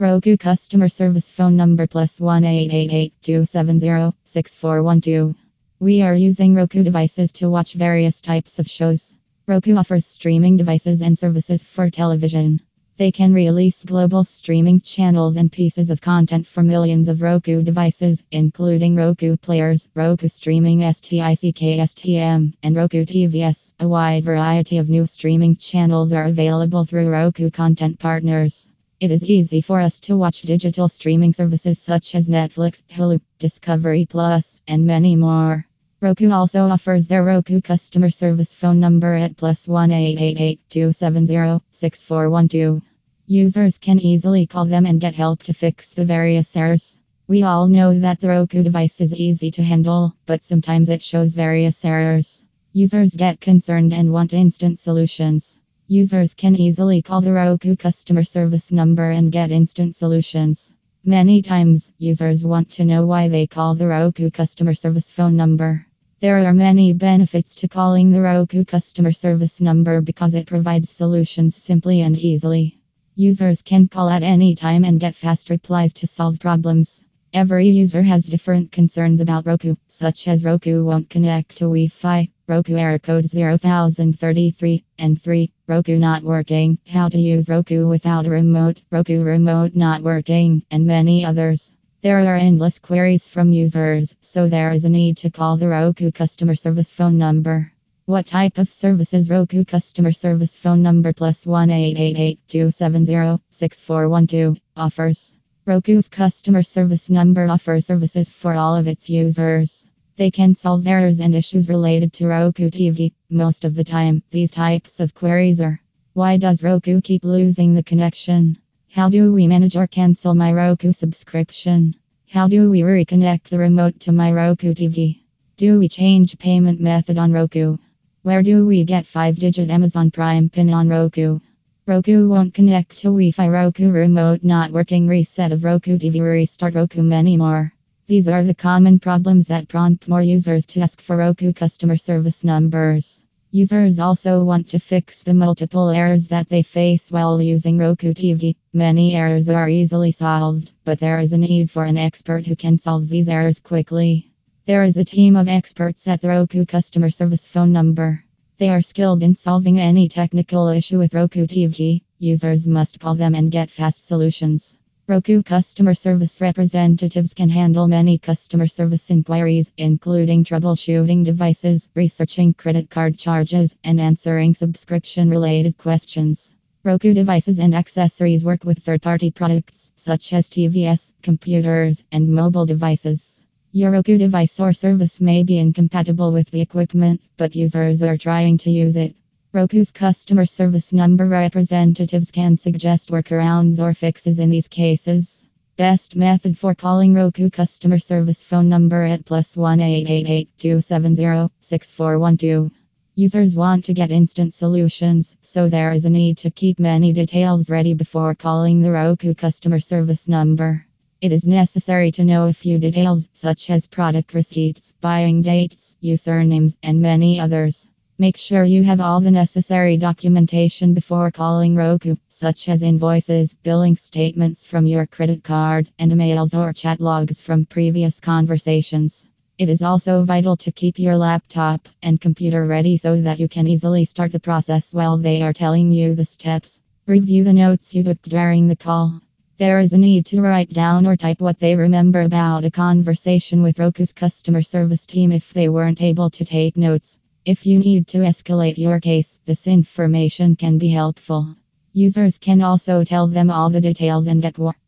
Roku customer service phone number plus one eight eight eight two seven zero six four one two. We are using Roku devices to watch various types of shows. Roku offers streaming devices and services for television. They can release global streaming channels and pieces of content for millions of Roku devices, including Roku players, Roku streaming STICK STM, and Roku TVS. A wide variety of new streaming channels are available through Roku content partners. It is easy for us to watch digital streaming services such as Netflix, Hulu, Discovery Plus, and many more. Roku also offers their Roku customer service phone number at plus one eight eight eight two seven zero six four one two. Users can easily call them and get help to fix the various errors. We all know that the Roku device is easy to handle, but sometimes it shows various errors. Users get concerned and want instant solutions. Users can easily call the Roku customer service number and get instant solutions. Many times, users want to know why they call the Roku customer service phone number. There are many benefits to calling the Roku customer service number because it provides solutions simply and easily. Users can call at any time and get fast replies to solve problems. Every user has different concerns about Roku, such as Roku won't connect to Wi Fi, Roku error code 0033, and 3. Roku not working, how to use Roku without a remote, Roku remote not working, and many others. There are endless queries from users, so there is a need to call the Roku customer service phone number. What type of services Roku customer service phone number plus 1 270 6412 offers? Roku's customer service number offers services for all of its users. They can solve errors and issues related to Roku TV. Most of the time, these types of queries are Why does Roku keep losing the connection? How do we manage or cancel my Roku subscription? How do we reconnect the remote to my Roku TV? Do we change payment method on Roku? Where do we get 5 digit Amazon Prime pin on Roku? Roku won't connect to Wi Fi. Roku remote not working. Reset of Roku TV. Restart Roku. Many more. These are the common problems that prompt more users to ask for Roku customer service numbers. Users also want to fix the multiple errors that they face while using Roku TV. Many errors are easily solved, but there is a need for an expert who can solve these errors quickly. There is a team of experts at the Roku customer service phone number. They are skilled in solving any technical issue with Roku TV. Users must call them and get fast solutions. Roku customer service representatives can handle many customer service inquiries, including troubleshooting devices, researching credit card charges, and answering subscription related questions. Roku devices and accessories work with third party products such as TVS, computers, and mobile devices. Your Roku device or service may be incompatible with the equipment, but users are trying to use it. Roku's customer service number representatives can suggest workarounds or fixes in these cases. Best method for calling Roku customer service phone number at plus 1-888-270-6412. Users want to get instant solutions, so there is a need to keep many details ready before calling the Roku customer service number. It is necessary to know a few details, such as product receipts, buying dates, usernames, and many others. Make sure you have all the necessary documentation before calling Roku, such as invoices, billing statements from your credit card, and emails or chat logs from previous conversations. It is also vital to keep your laptop and computer ready so that you can easily start the process while they are telling you the steps. Review the notes you took during the call. There is a need to write down or type what they remember about a conversation with Roku's customer service team if they weren't able to take notes. If you need to escalate your case, this information can be helpful. Users can also tell them all the details and get